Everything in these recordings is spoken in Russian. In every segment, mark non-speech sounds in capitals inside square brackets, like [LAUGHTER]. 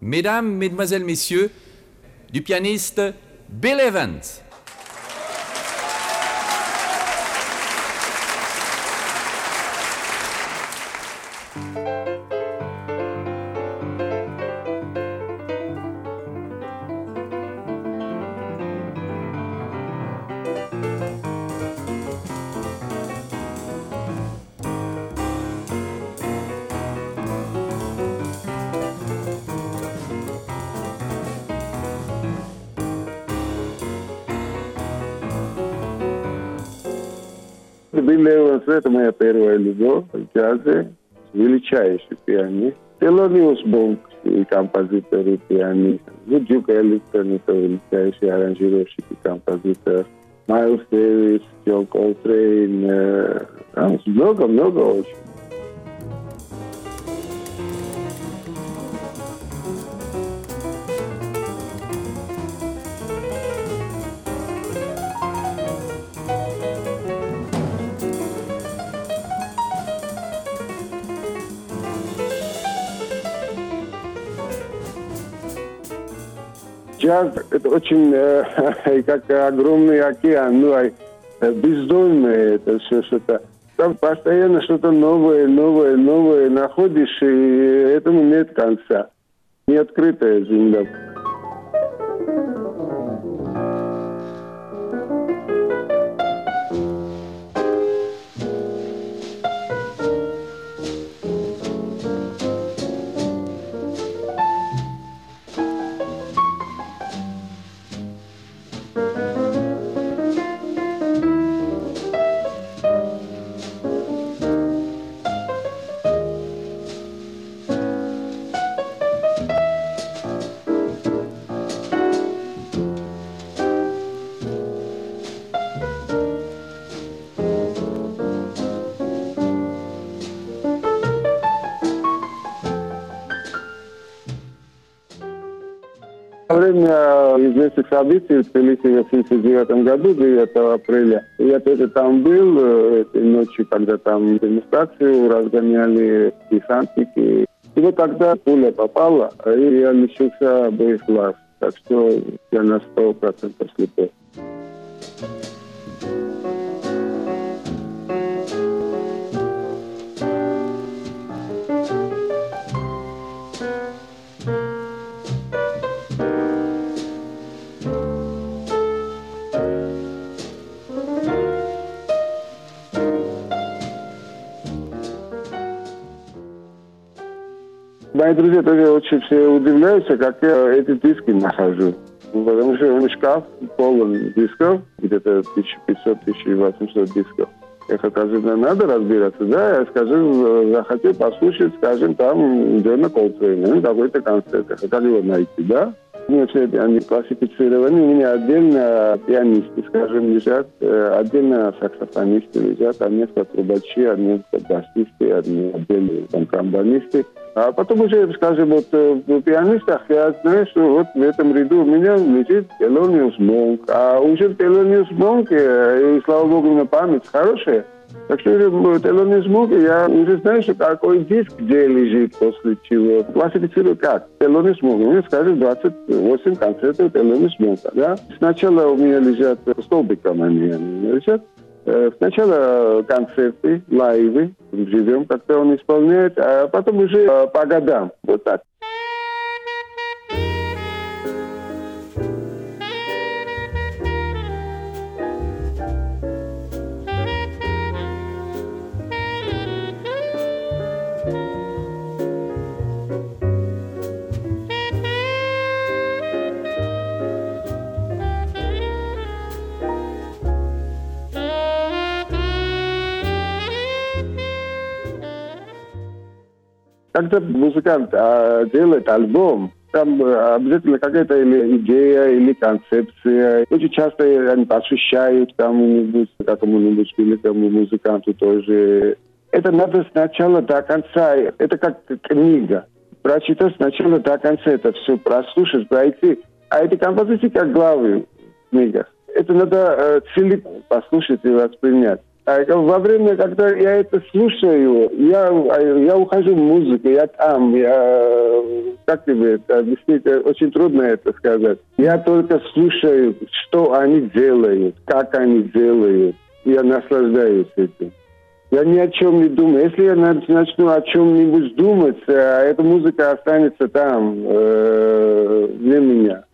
Mesdames, Mesdemoiselles, Messieurs, du pianiste Bill Evans. Билл Эванс – это моя первая любовь в джазе, величайший пианист. Телониус Монк и композитор и пианист. Ну, Дюк Эллингтон – это величайший аранжировщик и композитор. Майлз Дэвис, Джон Колтрейн, много-много очень. Джаз – это очень э, [LAUGHS] как огромный океан, ну, а бездонное это все что-то. Там постоянно что-то новое, новое, новое находишь, и этому нет конца. Неоткрытая земля. Во время известных событий в Тбилиси в 1979 году, 9 апреля, я тоже там был, э, этой ночью, когда там демонстрацию разгоняли десантники. И вот тогда пуля попала, и я лишился обоих глаз. Так что я на 100% слепой. Мои друзья тоже очень все удивляются, как я эти диски нахожу. Потому что шкаф полон дисков, где-то 1500-1800 дисков. Я скажу, надо разбираться, да, я скажу, захотел послушать, скажем, там Джона Колтрейна, ну, какой-то концерт, как его найти, да? Ну, все они классифицированы, у меня отдельно пианисты, скажем, лежат, отдельно саксофонисты лежат, а несколько трубачи, а несколько басисты, одни отдельные там, тромбонисты. А потом уже, скажем, вот в пианистах я знаю, что вот в этом ряду у меня лежит Телониус Монк. А уже Телониус Монк, и слава богу, меня память хорошая. Так что Телониус Монк, я уже знаю, что какой диск где лежит после чего. Классифицирую как? Телониус Монк. У меня, скажем, 28 концертов Телониус Монка. Да? Сначала у меня лежат столбиком они лежат. Сначала концерты, лайвы, живем, как-то он исполняет, а потом уже по годам. Вот так. Когда музыкант а, делает альбом, там обязательно какая-то или идея, или концепция. Очень часто они посвящают кому-нибудь, какому-нибудь великому музыканту тоже. Это надо сначала до конца. Это как книга. Прочитать сначала до конца это все, прослушать, пройти. А эти композиции как главы в книгах. Это надо э, целиком послушать и воспринять. А во время, когда я это слушаю, я, я ухожу в музыку, я там, я, как тебе это объяснить, очень трудно это сказать. Я только слушаю, что они делают, как они делают. Я наслаждаюсь этим. Я ни о чем не думаю. Если я начну о чем-нибудь думать, э, эта музыка останется там, э, для меня.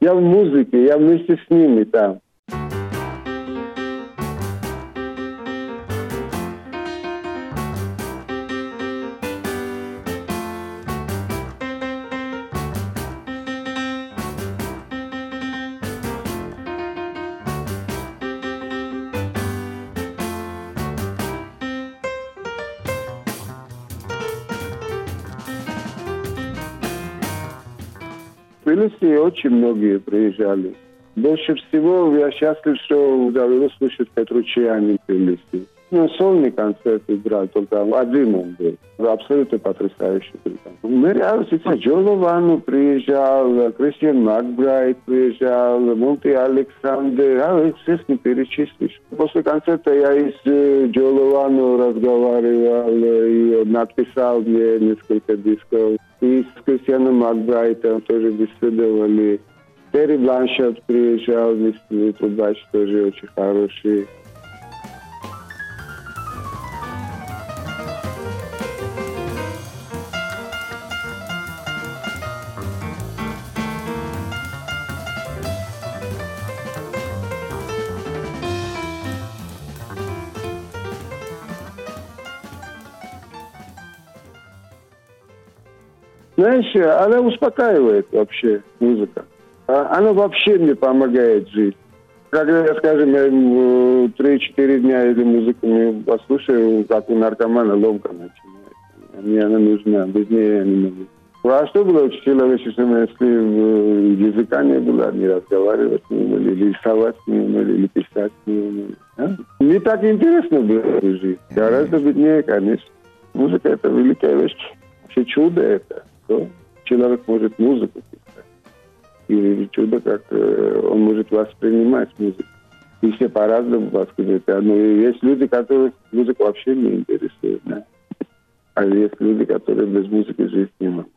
Я в музыке, я вместе с ними там. Тбилиси очень многие приезжали. Больше всего я счастлив, что удалось слышать Петручиани в Тбилиси. Ну, сольный концерт играл, только один он был. Абсолютно потрясающий британец. Мэри Аусица Джоловану приезжал, Кристиан Макбрайт приезжал, Монти Александр. А их всех не перечислишь. После концерта я и с Джоловану разговаривал, и он написал мне несколько дисков. И с Кристианом Макбрайтом тоже беседовали. Терри Бланшет приезжал, мистер Трубач тоже очень хороший. Знаешь, она успокаивает вообще, музыка. А, она вообще мне помогает жить. Когда, скажем, я 3-4 дня эту музыку не послушаю, как у наркомана ломка начинает. Мне она нужна, без нее я не могу. А что было человечеством, если языка не было, не разговаривать не умели, или рисовать не умели, или писать не умели? А? Не так интересно было жить. Гораздо беднее, конечно. Музыка – это великая вещь. Вообще чудо это что человек может музыку писать. И чудо, как э, он может воспринимать музыку. И все по-разному воспринимают. Но есть люди, которые музыку вообще не интересуют. Да? А есть люди, которые без музыки жить не могут.